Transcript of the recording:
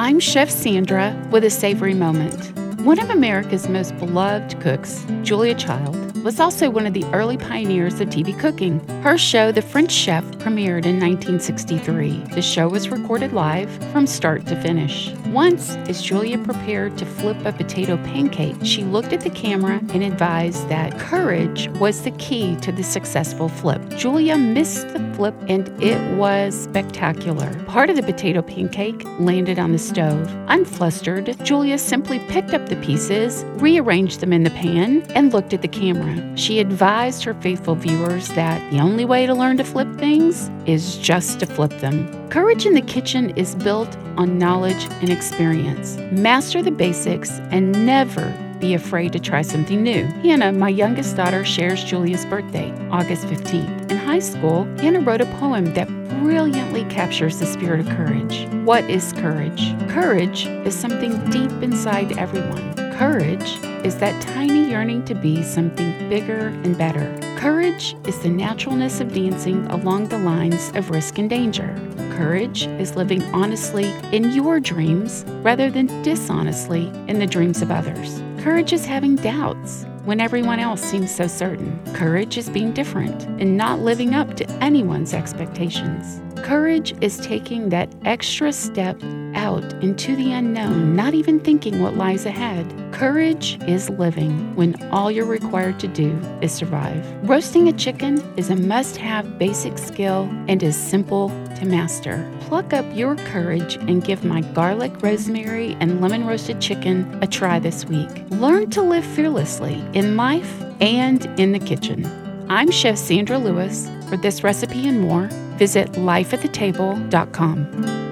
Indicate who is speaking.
Speaker 1: I'm Chef Sandra with a savory moment. One of America's most beloved cooks, Julia Child, was also one of the early pioneers of TV cooking. Her show, The French Chef, premiered in 1963. The show was recorded live from start to finish. Once, as Julia prepared to flip a potato pancake, she looked at the camera and advised that courage was the key to the successful flip. Julia missed the flip and it was spectacular. Part of the potato pancake landed on the stove. Unflustered, Julia simply picked up the pieces, rearranged them in the pan, and looked at the camera. She advised her faithful viewers that the only way to learn to flip things is just to flip them. Courage in the kitchen is built on knowledge and experience. Master the basics and never be afraid to try something new. Hannah, my youngest daughter, shares Julia's birthday, August 15th. In high school, Hannah wrote a poem that brilliantly captures the spirit of courage. What is courage? Courage is something deep inside everyone. Courage is that tiny yearning to be something bigger and better. Courage is the naturalness of dancing along the lines of risk and danger. Courage is living honestly in your dreams rather than dishonestly in the dreams of others. Courage is having doubts when everyone else seems so certain. Courage is being different and not living up to anyone's expectations. Courage is taking that extra step out into the unknown, not even thinking what lies ahead. Courage is living when all you're required to do is survive. Roasting a chicken is a must have basic skill and is simple to master. Pluck up your courage and give my garlic, rosemary, and lemon roasted chicken a try this week. Learn to live fearlessly in life and in the kitchen. I'm Chef Sandra Lewis. For this recipe and more, visit lifeatthetable.com.